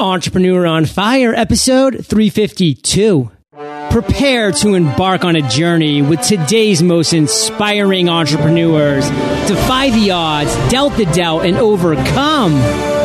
Entrepreneur on Fire, episode 352. Prepare to embark on a journey with today's most inspiring entrepreneurs. Defy the odds, dealt the doubt, and overcome.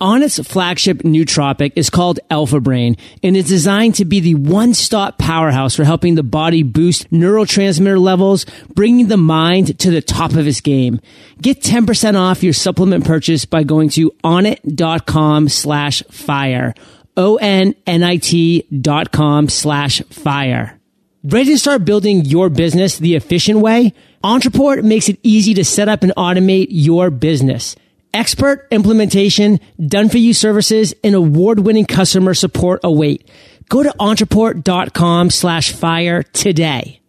Onnit's flagship nootropic is called Alpha Brain and is designed to be the one-stop powerhouse for helping the body boost neurotransmitter levels, bringing the mind to the top of its game. Get 10% off your supplement purchase by going to onnit.com slash fire. O-N-N-I-T dot com slash fire. Ready to start building your business the efficient way? Ontraport makes it easy to set up and automate your business expert implementation, done for you services, and award winning customer support await. Go to ontraport.com slash fire today.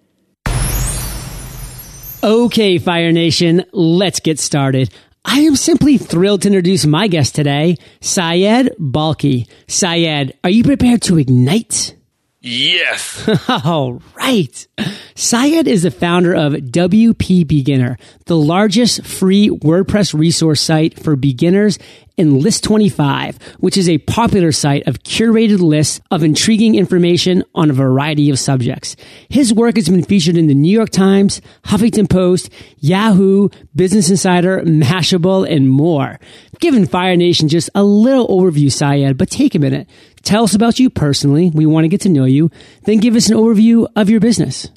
Okay, Fire Nation, let's get started. I am simply thrilled to introduce my guest today, Syed Balkhi. Syed, are you prepared to ignite? Yes. All right. Syed is the founder of WP Beginner, the largest free WordPress resource site for beginners in List 25, which is a popular site of curated lists of intriguing information on a variety of subjects. His work has been featured in the New York Times, Huffington Post, Yahoo, Business Insider, Mashable, and more. Giving Fire Nation just a little overview, Syed, but take a minute. Tell us about you personally. We want to get to know you. Then give us an overview of your business.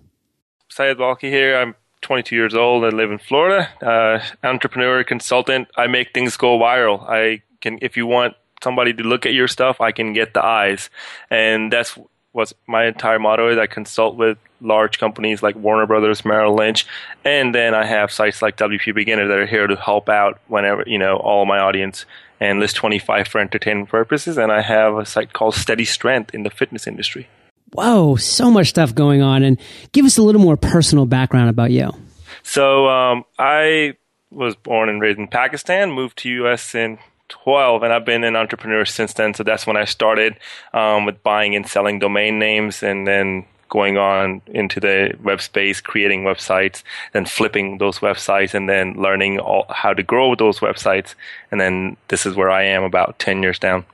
Syed Balkhi here. I'm 22 years old. I live in Florida. Uh, entrepreneur, consultant. I make things go viral. I can, if you want somebody to look at your stuff, I can get the eyes, and that's what my entire motto is. I consult with large companies like Warner Brothers, Merrill Lynch, and then I have sites like WP Beginner that are here to help out whenever you know all my audience and list 25 for entertainment purposes. And I have a site called Steady Strength in the fitness industry. Whoa, so much stuff going on. And give us a little more personal background about you. So um, I was born and raised in Pakistan, moved to U.S. in 12 and I've been an entrepreneur since then. So that's when I started um, with buying and selling domain names and then going on into the web space, creating websites, then flipping those websites and then learning all, how to grow those websites. And then this is where I am about 10 years down.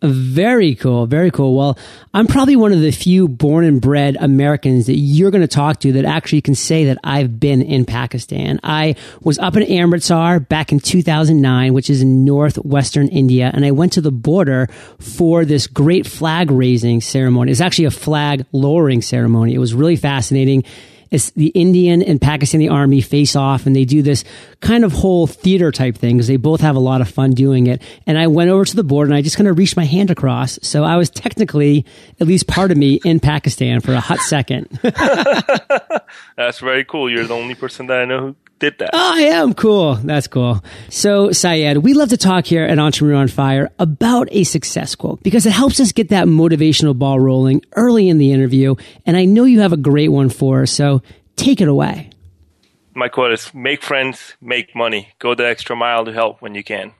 Very cool. Very cool. Well, I'm probably one of the few born and bred Americans that you're going to talk to that actually can say that I've been in Pakistan. I was up in Amritsar back in 2009, which is in northwestern India, and I went to the border for this great flag raising ceremony. It's actually a flag lowering ceremony. It was really fascinating it's the Indian and Pakistani army face off and they do this kind of whole theater type thing because they both have a lot of fun doing it. And I went over to the board and I just kind of reached my hand across. So I was technically, at least part of me, in Pakistan for a hot second. That's very cool. You're the only person that I know who did that. Oh, I am cool. That's cool. So, Syed, we love to talk here at Entrepreneur on Fire about a success quote because it helps us get that motivational ball rolling early in the interview. And I know you have a great one for us. So, take it away. My quote is make friends, make money. Go the extra mile to help when you can.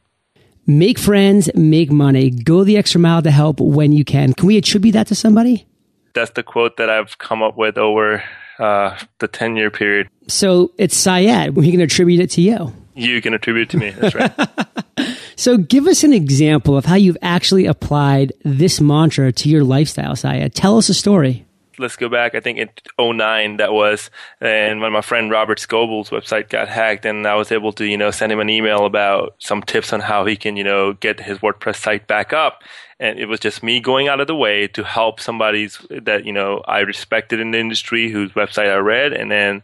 Make friends, make money. Go the extra mile to help when you can. Can we attribute that to somebody? That's the quote that I've come up with over uh, the 10 year period. So it's Syed. We can attribute it to you. You can attribute it to me. That's right. so give us an example of how you've actually applied this mantra to your lifestyle, Syed. Tell us a story let's go back. I think in 09 that was, and when my friend Robert Scoble's website got hacked, and I was able to you know send him an email about some tips on how he can you know get his WordPress site back up and it was just me going out of the way to help somebody that you know I respected in the industry whose website I read, and then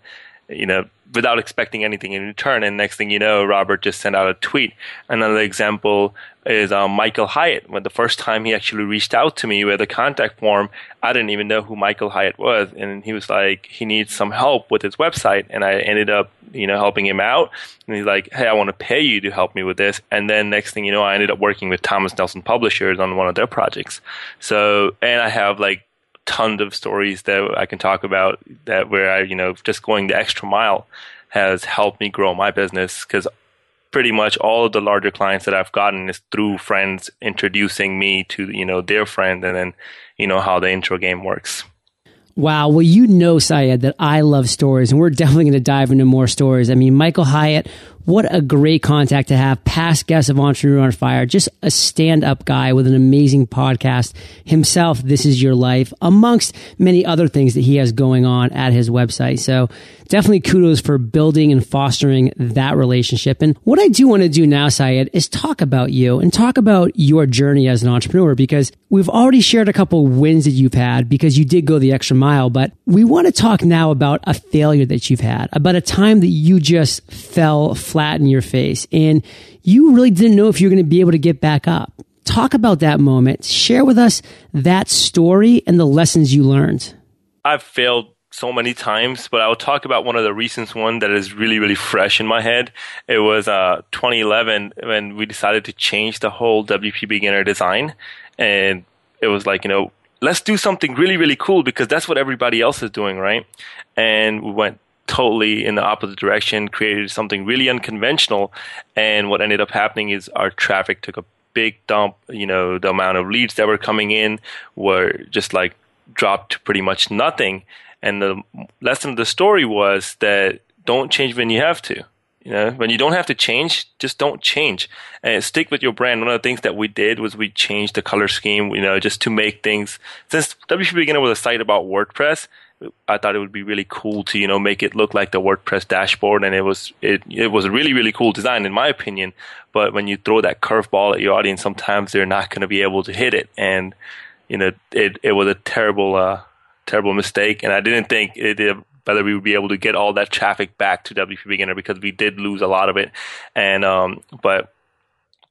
you know without expecting anything in return. And next thing you know, Robert just sent out a tweet. Another example is um, Michael Hyatt. When the first time he actually reached out to me with a contact form, I didn't even know who Michael Hyatt was, and he was like, he needs some help with his website, and I ended up, you know, helping him out. And he's like, hey, I want to pay you to help me with this. And then next thing you know, I ended up working with Thomas Nelson Publishers on one of their projects. So, and I have like tons of stories that I can talk about that where I, you know, just going the extra mile has helped me grow my business because pretty much all of the larger clients that I've gotten is through friends introducing me to, you know, their friend and then, you know, how the intro game works. Wow. Well, you know, Syed, that I love stories, and we're definitely going to dive into more stories. I mean, Michael Hyatt what a great contact to have. Past guest of Entrepreneur on Fire, just a stand up guy with an amazing podcast himself. This is your life amongst many other things that he has going on at his website. So definitely kudos for building and fostering that relationship. And what I do want to do now, Syed, is talk about you and talk about your journey as an entrepreneur because we've already shared a couple wins that you've had because you did go the extra mile, but we want to talk now about a failure that you've had, about a time that you just fell flat in your face and you really didn't know if you're going to be able to get back up. Talk about that moment. Share with us that story and the lessons you learned. I've failed so many times, but I'll talk about one of the recent one that is really, really fresh in my head. It was uh, 2011 when we decided to change the whole WP Beginner design. And it was like, you know, let's do something really, really cool because that's what everybody else is doing, right? And we went totally in the opposite direction, created something really unconventional. And what ended up happening is our traffic took a big dump. You know, the amount of leads that were coming in were just like dropped to pretty much nothing. And the lesson of the story was that don't change when you have to. You know, when you don't have to change, just don't change and stick with your brand. One of the things that we did was we changed the color scheme, you know, just to make things, since WP Beginner was a site about WordPress, I thought it would be really cool to, you know, make it look like the WordPress dashboard. And it was, it, it was a really, really cool design in my opinion. But when you throw that curveball at your audience, sometimes they're not going to be able to hit it. And, you know, it, it was a terrible, uh, terrible mistake. And I didn't think it, whether we would be able to get all that traffic back to WP Beginner because we did lose a lot of it. And um, but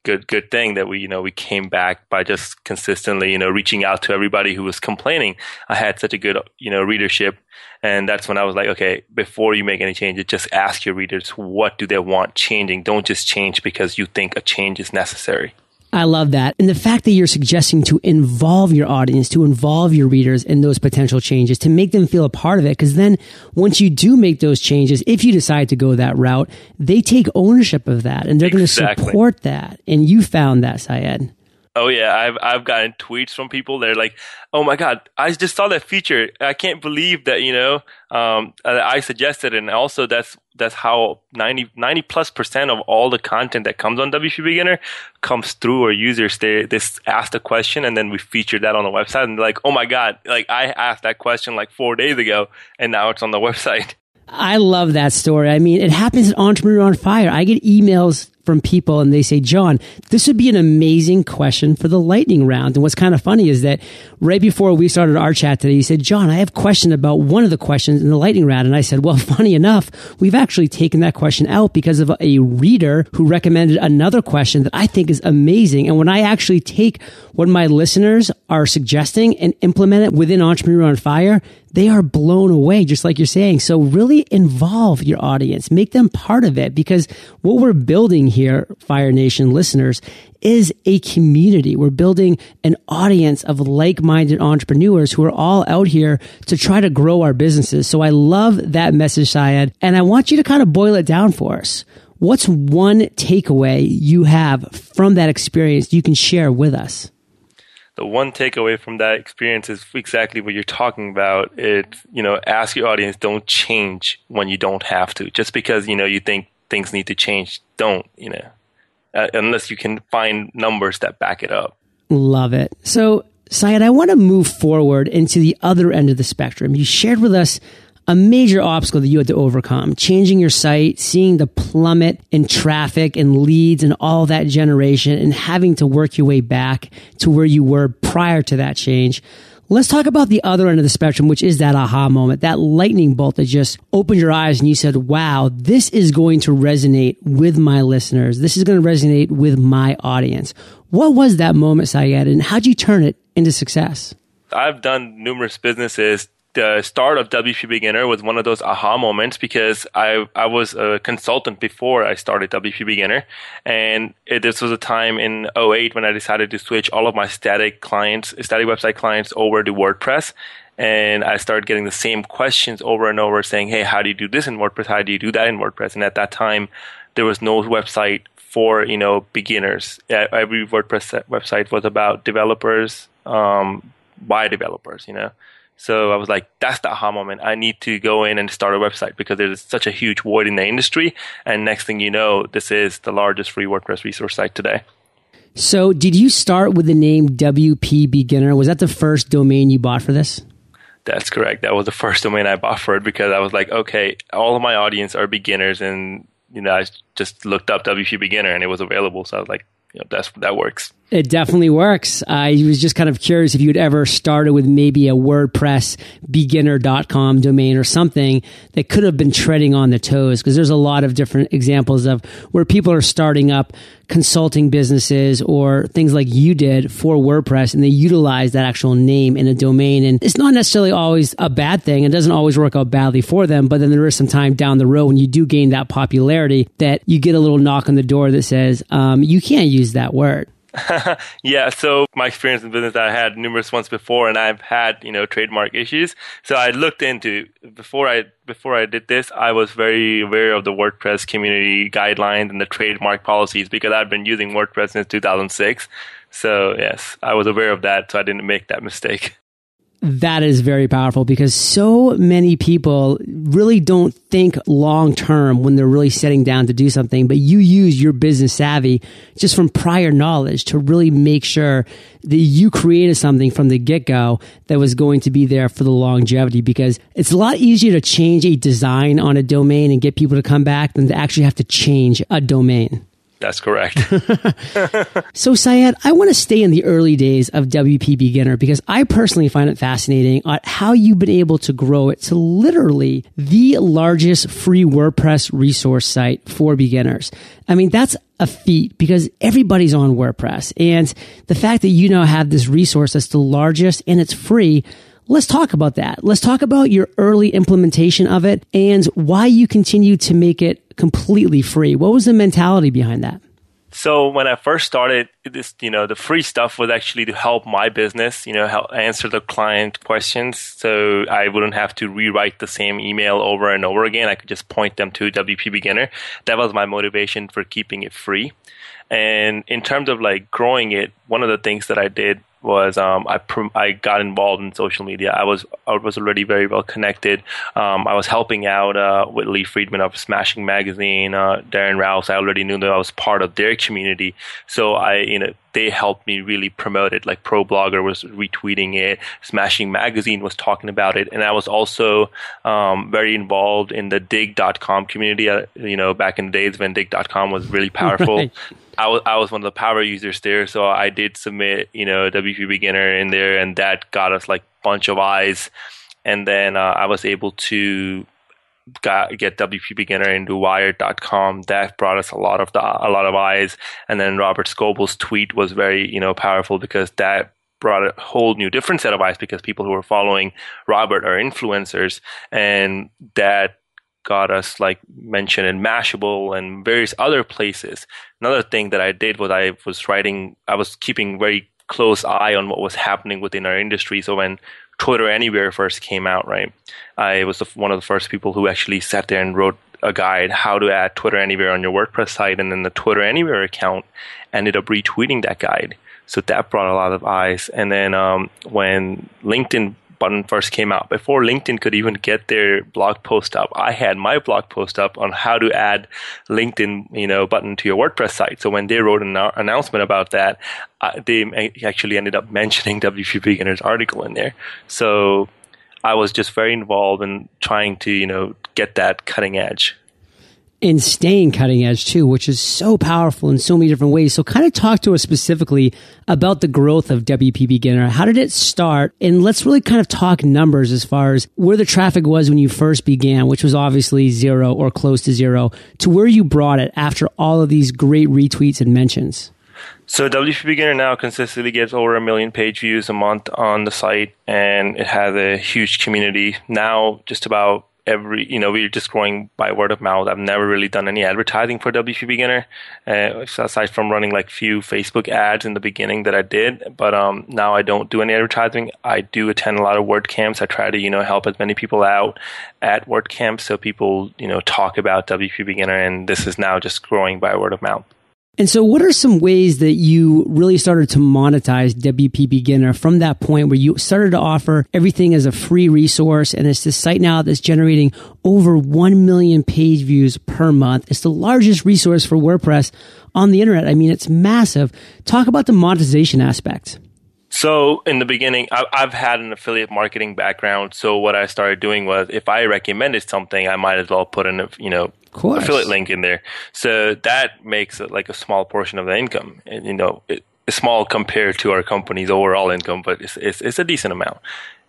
good good thing that we you know we came back by just consistently you know reaching out to everybody who was complaining. I had such a good you know readership, and that's when I was like, okay, before you make any changes, just ask your readers what do they want changing. Don't just change because you think a change is necessary. I love that. And the fact that you're suggesting to involve your audience, to involve your readers in those potential changes, to make them feel a part of it. Cause then once you do make those changes, if you decide to go that route, they take ownership of that and they're exactly. going to support that. And you found that, Syed. Oh yeah, I've I've gotten tweets from people. They're like, "Oh my god, I just saw that feature. I can't believe that you know um, I suggested." And also, that's that's how 90, 90 plus percent of all the content that comes on WP Beginner comes through our users. They they ask a question and then we feature that on the website. And like, "Oh my god, like I asked that question like four days ago, and now it's on the website." I love that story. I mean, it happens at Entrepreneur on Fire. I get emails from people and they say, John, this would be an amazing question for the lightning round. And what's kind of funny is that right before we started our chat today, you said, John, I have a question about one of the questions in the lightning round. And I said, well, funny enough, we've actually taken that question out because of a reader who recommended another question that I think is amazing. And when I actually take what my listeners are suggesting and implement it within Entrepreneur on Fire, they are blown away, just like you're saying. So really involve your audience, make them part of it because what we're building here, Fire Nation listeners, is a community. We're building an audience of like-minded entrepreneurs who are all out here to try to grow our businesses. So I love that message, Syed. And I want you to kind of boil it down for us. What's one takeaway you have from that experience you can share with us? The one takeaway from that experience is exactly what you're talking about. It, you know, ask your audience, don't change when you don't have to. Just because, you know, you think things need to change, don't, you know, uh, unless you can find numbers that back it up. Love it. So, Syed, I want to move forward into the other end of the spectrum. You shared with us a major obstacle that you had to overcome, changing your site, seeing the plummet in traffic and leads and all that generation and having to work your way back to where you were prior to that change. Let's talk about the other end of the spectrum, which is that aha moment, that lightning bolt that just opened your eyes and you said, wow, this is going to resonate with my listeners. This is going to resonate with my audience. What was that moment, Syed, and how'd you turn it into success? I've done numerous businesses the start of WP Beginner was one of those aha moments because I I was a consultant before I started WP Beginner, and it, this was a time in 08 when I decided to switch all of my static clients, static website clients, over to WordPress, and I started getting the same questions over and over, saying, "Hey, how do you do this in WordPress? How do you do that in WordPress?" And at that time, there was no website for you know beginners. Every WordPress website was about developers um, by developers, you know. So I was like, that's the aha moment. I need to go in and start a website because there's such a huge void in the industry. And next thing you know, this is the largest free WordPress resource site today. So, did you start with the name WP Beginner? Was that the first domain you bought for this? That's correct. That was the first domain I bought for it because I was like, okay, all of my audience are beginners, and you know, I just looked up WP Beginner and it was available. So I was like, you know, that's that works. It definitely works. I was just kind of curious if you'd ever started with maybe a WordPress beginner.com domain or something that could have been treading on the toes because there's a lot of different examples of where people are starting up consulting businesses or things like you did for WordPress and they utilize that actual name in a domain. And it's not necessarily always a bad thing. It doesn't always work out badly for them, but then there is some time down the road when you do gain that popularity that you get a little knock on the door that says, um, you can't use that word. yeah, so my experience in business, I had numerous ones before, and I've had you know trademark issues. So I looked into before I before I did this, I was very aware of the WordPress community guidelines and the trademark policies because I've been using WordPress since 2006. So yes, I was aware of that, so I didn't make that mistake. That is very powerful because so many people really don't think long term when they're really setting down to do something, but you use your business savvy just from prior knowledge to really make sure that you created something from the get go that was going to be there for the longevity because it's a lot easier to change a design on a domain and get people to come back than to actually have to change a domain. That's correct. so, Syed, I want to stay in the early days of WP Beginner because I personally find it fascinating how you've been able to grow it to literally the largest free WordPress resource site for beginners. I mean, that's a feat because everybody's on WordPress. And the fact that you now have this resource that's the largest and it's free Let's talk about that. Let's talk about your early implementation of it and why you continue to make it completely free. What was the mentality behind that? So when I first started this, you know, the free stuff was actually to help my business, you know, help answer the client questions. So I wouldn't have to rewrite the same email over and over again. I could just point them to WP Beginner. That was my motivation for keeping it free. And in terms of like growing it, one of the things that I did was um, I pr- I got involved in social media. I was I was already very well connected. Um, I was helping out uh, with Lee Friedman of Smashing Magazine, uh, Darren Rowse. I already knew that I was part of their community, so I you know they helped me really promote it. Like Pro Blogger was retweeting it, Smashing Magazine was talking about it, and I was also um, very involved in the Digg.com community. Uh, you know, back in the days when Digg.com was really powerful. Right. I was I was one of the power users there, so I did submit you know WP Beginner in there, and that got us like a bunch of eyes, and then uh, I was able to got, get WP Beginner into Wired.com. That brought us a lot of the, a lot of eyes, and then Robert Scoble's tweet was very you know powerful because that brought a whole new different set of eyes because people who were following Robert are influencers, and that got us like mentioned in Mashable and various other places. Another thing that I did was I was writing, I was keeping very close eye on what was happening within our industry. So when Twitter Anywhere first came out, right, I was the, one of the first people who actually sat there and wrote a guide how to add Twitter Anywhere on your WordPress site, and then the Twitter Anywhere account ended up retweeting that guide. So that brought a lot of eyes. And then um, when LinkedIn button first came out, before LinkedIn could even get their blog post up, I had my blog post up on how to add LinkedIn, you know, button to your WordPress site. So when they wrote an announcement about that, uh, they actually ended up mentioning WP Beginner's article in there. So I was just very involved in trying to, you know, get that cutting edge in staying cutting edge too, which is so powerful in so many different ways. So kind of talk to us specifically about the growth of WP Beginner. How did it start? And let's really kind of talk numbers as far as where the traffic was when you first began, which was obviously zero or close to zero, to where you brought it after all of these great retweets and mentions. So WP Beginner now consistently gets over a million page views a month on the site, and it has a huge community. Now, just about every you know we're just growing by word of mouth. I've never really done any advertising for wp beginner uh, aside from running like few facebook ads in the beginning that i did. But um, now i don't do any advertising. I do attend a lot of wordcamps i try to you know help as many people out at wordcamps so people you know talk about wp beginner and this is now just growing by word of mouth And so what are some ways that you really started to monetize WP Beginner from that point where you started to offer everything as a free resource and it's this site now that's generating over 1 million page views per month. It's the largest resource for WordPress on the internet. I mean, it's massive. Talk about the monetization aspect. So in the beginning, I've had an affiliate marketing background. So what I started doing was, if I recommended something, I might as well put in a you know affiliate link in there. So that makes it like a small portion of the income, and you know, it, it's small compared to our company's overall income, but it's, it's it's a decent amount.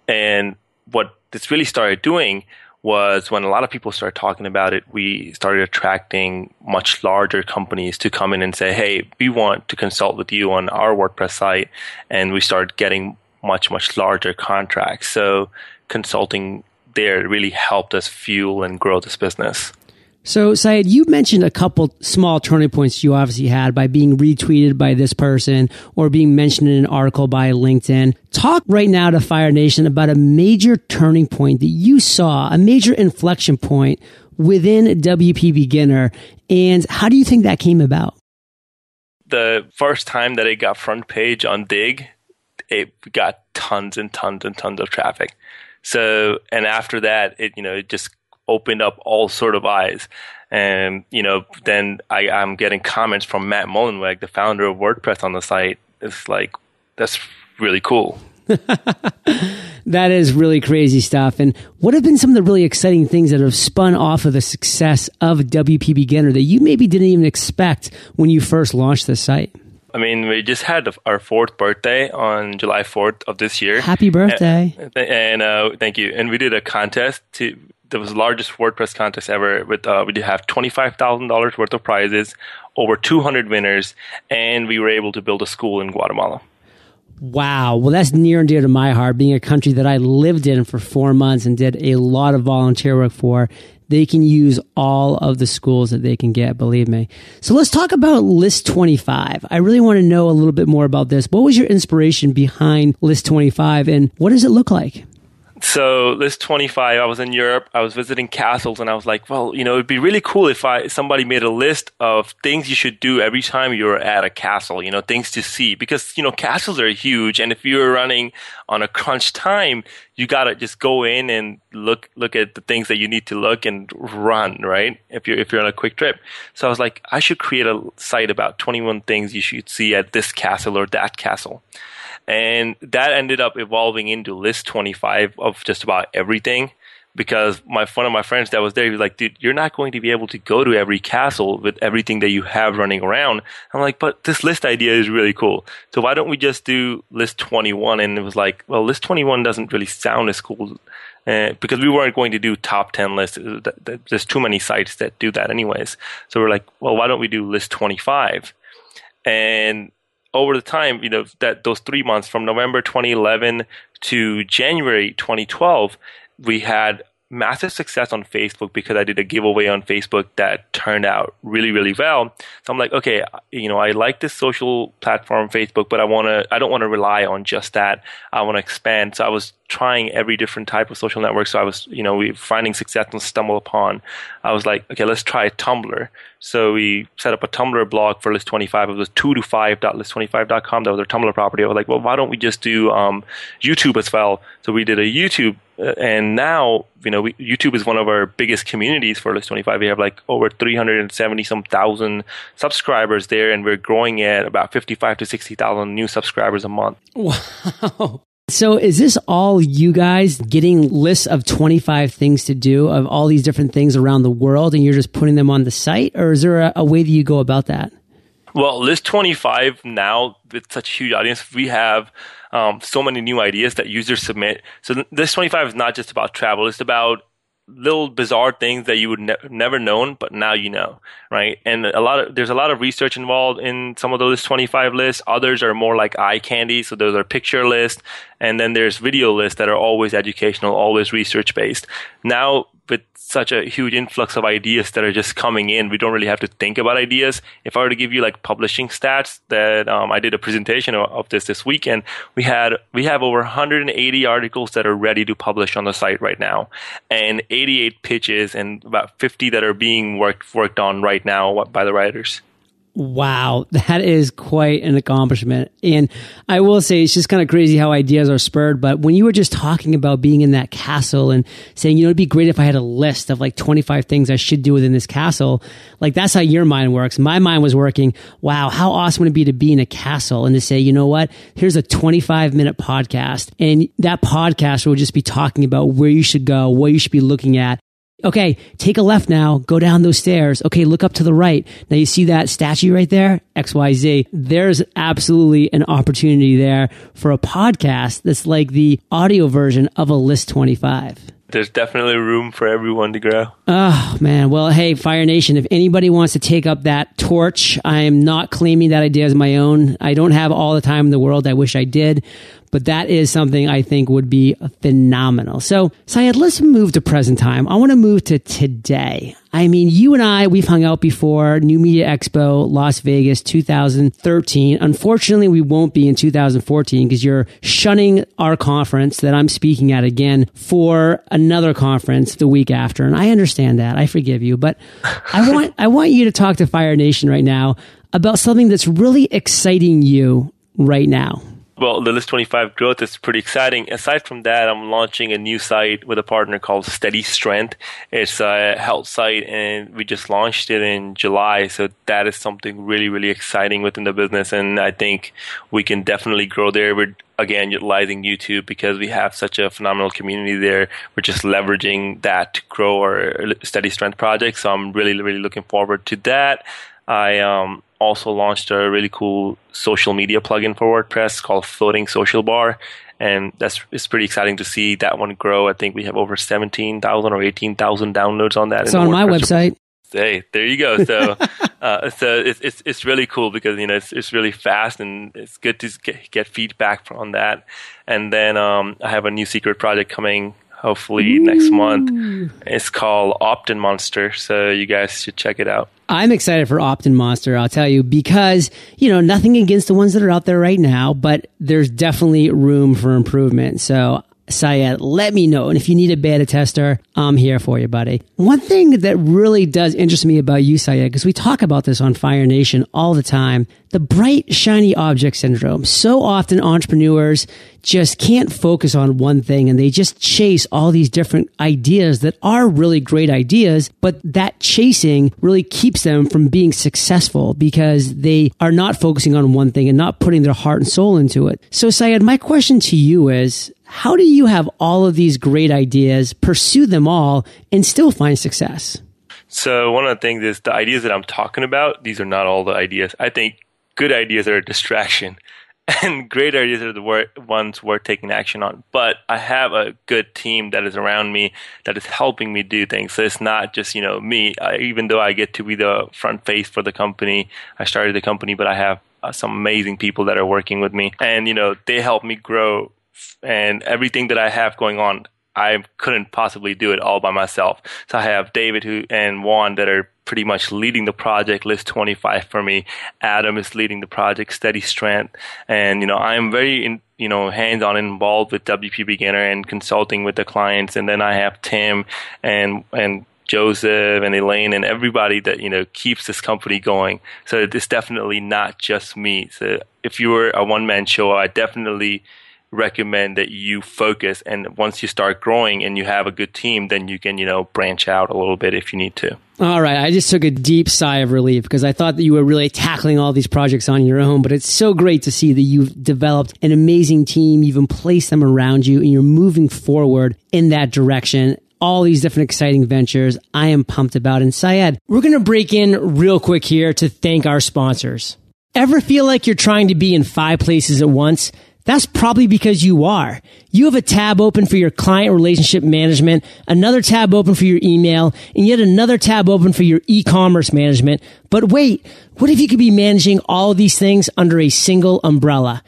And what this really started doing was when a lot of people started talking about it, we started attracting much larger companies to come in and say, Hey, we want to consult with you on our WordPress site. And we started getting much, much larger contracts. So consulting there really helped us fuel and grow this business. So, Syed, you mentioned a couple small turning points you obviously had by being retweeted by this person or being mentioned in an article by LinkedIn. Talk right now to Fire Nation about a major turning point that you saw, a major inflection point within WP Beginner, and how do you think that came about? The first time that it got front page on Digg, it got tons and tons and tons of traffic. So, and after that, it, you know, it just opened up all sort of eyes. And, you know, then I, I'm getting comments from Matt Mullenweg, the founder of WordPress on the site. It's like, that's really cool. that is really crazy stuff. And what have been some of the really exciting things that have spun off of the success of WP Beginner that you maybe didn't even expect when you first launched the site? I mean, we just had our fourth birthday on July 4th of this year. Happy birthday. And, and uh, thank you. And we did a contest to that was the largest WordPress contest ever. With uh, we did have twenty five thousand dollars worth of prizes, over two hundred winners, and we were able to build a school in Guatemala. Wow. Well, that's near and dear to my heart, being a country that I lived in for four months and did a lot of volunteer work for. They can use all of the schools that they can get, believe me. So let's talk about List 25. I really want to know a little bit more about this. What was your inspiration behind List 25 and what does it look like? So list 25 i was in europe i was visiting castles and i was like well you know it'd be really cool if i somebody made a list of things you should do every time you're at a castle you know things to see. Because you know castles are huge and if you're running on a crunch time you gotta just go in and look look at the things that you need to look and run right? If you're if you're on a quick trip. So i was like i should create a site about 21 things you should see at this castle or that castle and that ended up evolving into list 25 of just about everything because my one of my friends that was there, he was like, dude, you're not going to be able to go to every castle with everything that you have running around. I'm like, but this list idea is really cool. So why don't we just do list 21? And it was like, well, list 21 doesn't really sound as cool. Uh, because we weren't going to do top 10 lists. There's too many sites that do that anyways. So we're like, well, why don't we do list 25? And over the time, you know, that those three months from November 2011 to January 2012, we had massive success on Facebook because I did a giveaway on Facebook that turned out really, really well. So I'm like, okay, you know, I like this social platform, Facebook, but I want to, I don't want to rely on just that. I want to expand. So I was trying every different type of social network. So I was, you know, we finding success and StumbleUpon. I was like, okay, let's try Tumblr. So we set up a Tumblr blog for List 25. It was 2 to 5.list25.com. That was our Tumblr property. I was like, well, why don't we just do um, YouTube as well? So we did a YouTube. Uh, and now, you know, we, YouTube is one of our biggest communities for List 25. We have like over 370 some thousand subscribers there, and we're growing at about 55 to 60,000 new subscribers a month. Wow. So is this all you guys getting lists of 25 things to do of all these different things around the world and you're just putting them on the site? Or is there a, a way that you go about that? Well, list 25 now with such a huge audience, we have um, so many new ideas that users submit. So list 25 is not just about travel. It's about little bizarre things that you would ne- never known, but now you know, right? And a lot of there's a lot of research involved in some of those 25 lists. Others are more like eye candy, so those are picture lists, and then there's video lists that are always educational, always research based. Now with such a huge influx of ideas that are just coming in. We don't really have to think about ideas. If I were to give you like publishing stats, that um, I did a presentation of, of, this this weekend. We had we have over 180 articles that are ready to publish on the site right now, and 88 pitches and about 50 that are being worked worked on right now by the writers. Wow, that is quite an accomplishment. And I will say it's just kind of crazy how ideas are spurred. But when you were just talking about being in that castle and saying, you know, it'd be great if I had a list of like 25 things I should do within this castle, like that's how your mind works. My mind was working, wow, how awesome would it be to be in a castle and to say, you know what, here's a 25 minute podcast. And that podcast will just be talking about where you should go, what you should be looking at Okay, take a left now, go down those stairs. Okay, look up to the right. Now you see that statue right there? XYZ. There's absolutely an opportunity there for a podcast that's like the audio version of a list 25 there's definitely room for everyone to grow. Oh man, well, hey, Fire Nation, if anybody wants to take up that torch, I am not claiming that idea as my own. I don't have all the time in the world. I wish I did, but that is something I think would be phenomenal. So, Syed, let's move to present time. I want to move to today. I mean, you and I, we've hung out before, New Media Expo, Las Vegas, 2013. Unfortunately, we won't be in 2014 because you're shunning our conference that I'm speaking at again for another conference the week after. And I understand that. I forgive you, but I want, I want you to talk to Fire Nation right now about something that's really exciting you right now well, the List 25 growth is pretty exciting. Aside from that, I'm launching a new site with a partner called Steady Strength. It's a health site, and we just launched it in July. So that is something really, really exciting within the business, and I think we can definitely grow there. We're again utilizing YouTube because we have such a phenomenal community there. We're just leveraging that to grow our Steady Strength project. So I'm really, really looking forward to that. I um, also launched a really cool social media plugin for WordPress called Floating Social Bar. And that's it's pretty exciting to see that one grow. I think we have over 17,000 or 18,000 downloads on that. It's on my website. Hey, there you go. So, uh, so it's, it's, it's really cool because you know it's it's really fast and it's good to get, get feedback on that. And then um, I have a new secret project coming hopefully Ooh. next month. It's called Opt-in Monster, so you guys should check it out. I'm excited for Opt-in Monster, I'll tell you, because, you know, nothing against the ones that are out there right now, but there's definitely room for improvement. So Syed, let me know. And if you need a beta tester, I'm here for you, buddy. One thing that really does interest me about you, Syed, because we talk about this on Fire Nation all the time, the bright, shiny object syndrome. So often entrepreneurs just can't focus on one thing and they just chase all these different ideas that are really great ideas, but that chasing really keeps them from being successful because they are not focusing on one thing and not putting their heart and soul into it. So Syed, my question to you is, how do you have all of these great ideas, pursue them all, and still find success? So, one of the things is the ideas that I'm talking about, these are not all the ideas. I think good ideas are a distraction, and great ideas are the wor- ones worth taking action on. But I have a good team that is around me that is helping me do things. So, it's not just, you know, me. I, even though I get to be the front face for the company, I started the company, but I have uh, some amazing people that are working with me. And, you know, they help me grow and everything that I have going on, I couldn't possibly do it all by myself. So I have David who and Juan that are pretty much leading the project list 25 for me. Adam is leading the project steady strength. And, you know, I'm very, in, you know, hands on involved with WP beginner and consulting with the clients. And then I have Tim and, and Joseph and Elaine and everybody that, you know, keeps this company going. So it's definitely not just me. So if you were a one man show, I definitely, recommend that you focus and once you start growing and you have a good team then you can you know branch out a little bit if you need to all right i just took a deep sigh of relief because i thought that you were really tackling all these projects on your own but it's so great to see that you've developed an amazing team you've even placed them around you and you're moving forward in that direction all these different exciting ventures I am pumped about. And Syed, we're going to break in real quick here to thank our sponsors. Ever feel like you're trying to be in five places at once? That's probably because you are. You have a tab open for your client relationship management, another tab open for your email, and yet another tab open for your e-commerce management. But wait, what if you could be managing all these things under a single umbrella?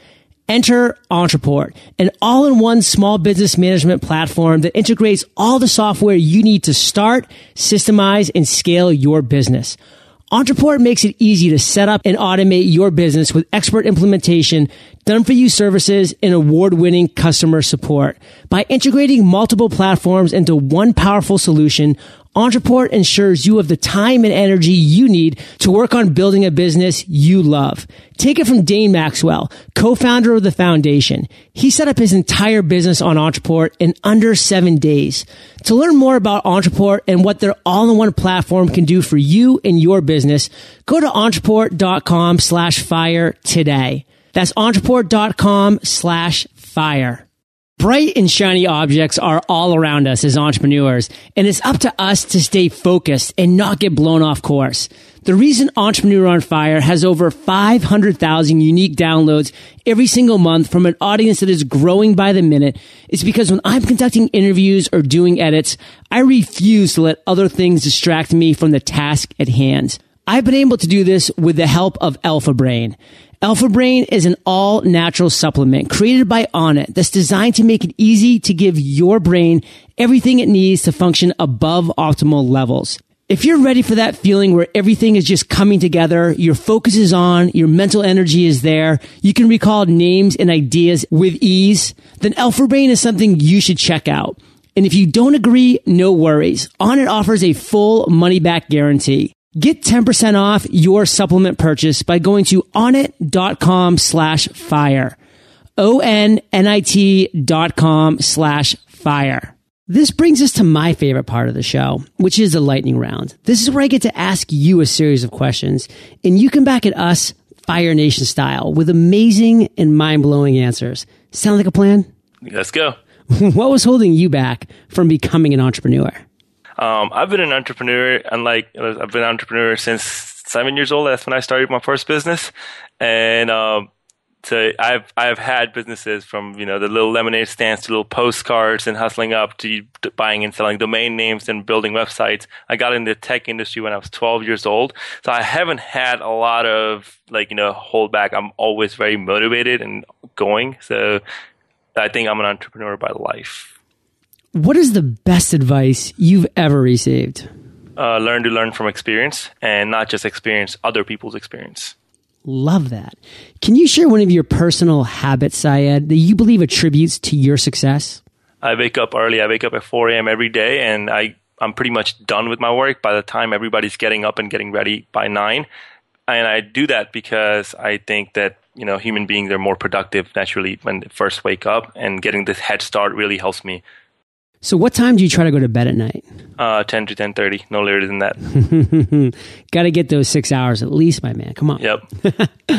Enter Ontraport, an all-in-one small business management platform that integrates all the software you need to start, systemize, and scale your business. Ontraport makes it easy to set up and automate your business with expert implementation, done for you services, and award winning customer support. By integrating multiple platforms into one powerful solution, Ontraport ensures you have the time and energy you need to work on building a business you love. Take it from Dane Maxwell, co-founder of the foundation. He set up his entire business on Ontraport in under seven days. To learn more about Ontraport and what their all-in-one platform can do for you and your business, go to ontraport.com slash fire today. That's ontraport.com slash fire. Bright and shiny objects are all around us as entrepreneurs, and it's up to us to stay focused and not get blown off course. The reason Entrepreneur on Fire has over 500,000 unique downloads every single month from an audience that is growing by the minute is because when I'm conducting interviews or doing edits, I refuse to let other things distract me from the task at hand. I've been able to do this with the help of Alpha Brain. Alpha Brain is an all natural supplement created by Onnit that's designed to make it easy to give your brain everything it needs to function above optimal levels. If you're ready for that feeling where everything is just coming together, your focus is on, your mental energy is there, you can recall names and ideas with ease, then Alpha Brain is something you should check out. And if you don't agree, no worries. Onnit offers a full money back guarantee. Get 10% off your supplement purchase by going to onnit.com slash fire. O-N-N-I-T dot com slash fire. This brings us to my favorite part of the show, which is the lightning round. This is where I get to ask you a series of questions and you come back at us Fire Nation style with amazing and mind blowing answers. Sound like a plan? Let's go. what was holding you back from becoming an entrepreneur? Um, I've been an entrepreneur, unlike I've been an entrepreneur since seven years old. That's when I started my first business, and um, so I've I've had businesses from you know the little lemonade stands to little postcards and hustling up to buying and selling domain names and building websites. I got in the tech industry when I was 12 years old, so I haven't had a lot of like you know hold back. I'm always very motivated and going. So I think I'm an entrepreneur by life. What is the best advice you've ever received? Uh, learn to learn from experience and not just experience other people's experience. Love that. Can you share one of your personal habits, Syed, that you believe attributes to your success? I wake up early. I wake up at 4 a.m. every day, and I, I'm pretty much done with my work by the time everybody's getting up and getting ready by 9. And I do that because I think that you know human beings are more productive naturally when they first wake up, and getting this head start really helps me so, what time do you try to go to bed at night? Uh, ten to ten thirty, no later than that. Got to get those six hours at least, my man. Come on. Yep. do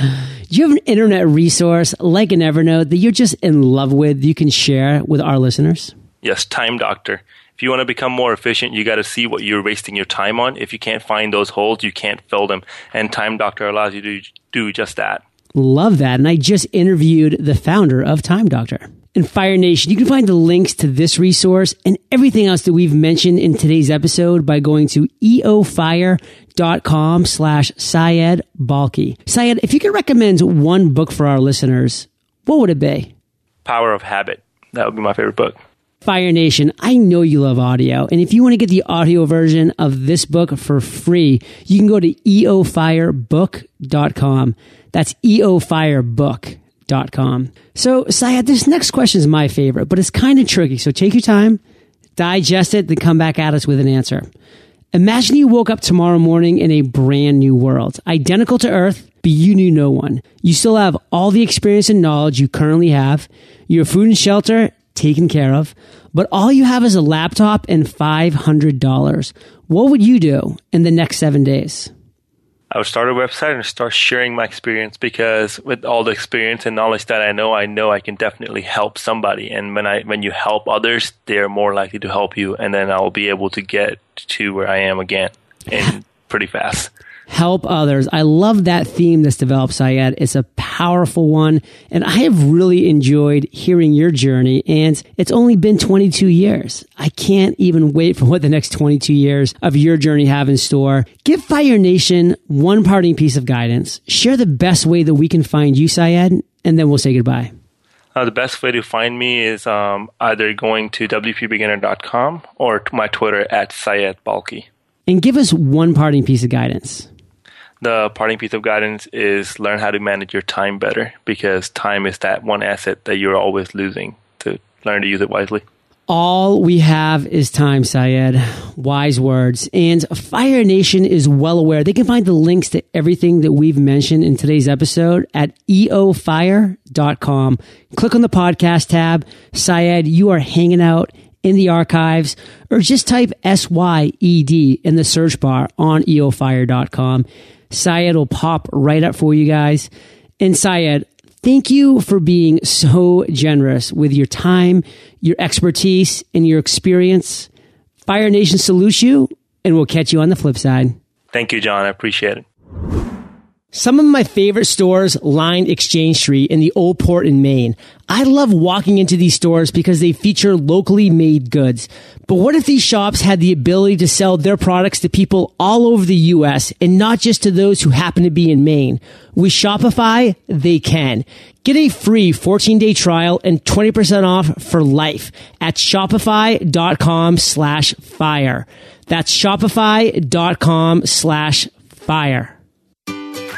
you have an internet resource like an Evernote that you're just in love with? You can share with our listeners. Yes, Time Doctor. If you want to become more efficient, you got to see what you're wasting your time on. If you can't find those holes, you can't fill them, and Time Doctor allows you to do just that. Love that. And I just interviewed the founder of Time Doctor and Fire Nation. You can find the links to this resource and everything else that we've mentioned in today's episode by going to eofire.com slash Syed Balkhi. Syed, if you could recommend one book for our listeners, what would it be? Power of Habit. That would be my favorite book. Fire Nation, I know you love audio. And if you want to get the audio version of this book for free, you can go to eofirebook.com. That's eofirebook.com com. So, Syed, this next question is my favorite, but it's kind of tricky. So take your time, digest it, then come back at us with an answer. Imagine you woke up tomorrow morning in a brand new world, identical to Earth, but you knew no one. You still have all the experience and knowledge you currently have, your food and shelter taken care of, but all you have is a laptop and $500. What would you do in the next seven days? I would start a website and start sharing my experience because with all the experience and knowledge that I know, I know I can definitely help somebody. And when I when you help others, they're more likely to help you, and then I'll be able to get to where I am again and pretty fast help others. I love that theme that's developed, Syed. It's a powerful one. And I have really enjoyed hearing your journey. And it's only been 22 years. I can't even wait for what the next 22 years of your journey have in store. Give Fire Nation one parting piece of guidance. Share the best way that we can find you, Syed, and then we'll say goodbye. Uh, the best way to find me is um, either going to wpbeginner.com or to my Twitter at Syed Balkhi. And give us one parting piece of guidance the parting piece of guidance is learn how to manage your time better because time is that one asset that you're always losing to learn to use it wisely. All we have is time, Syed. Wise words. And Fire Nation is well aware. They can find the links to everything that we've mentioned in today's episode at eofire.com. Click on the podcast tab. Syed, you are hanging out in the archives or just type S-Y-E-D in the search bar on eofire.com. Syed will pop right up for you guys. And Syed, Thank you for being so generous with your time, your expertise, and your experience. Fire Nation salutes you, and we'll catch you on the flip side. Thank you, John. I appreciate it. Some of my favorite stores line Exchange Street in the Old Port in Maine. I love walking into these stores because they feature locally made goods. But what if these shops had the ability to sell their products to people all over the US and not just to those who happen to be in Maine? With Shopify, they can. Get a free 14 day trial and 20% off for life at shopify.com slash fire. That's shopify.com slash fire.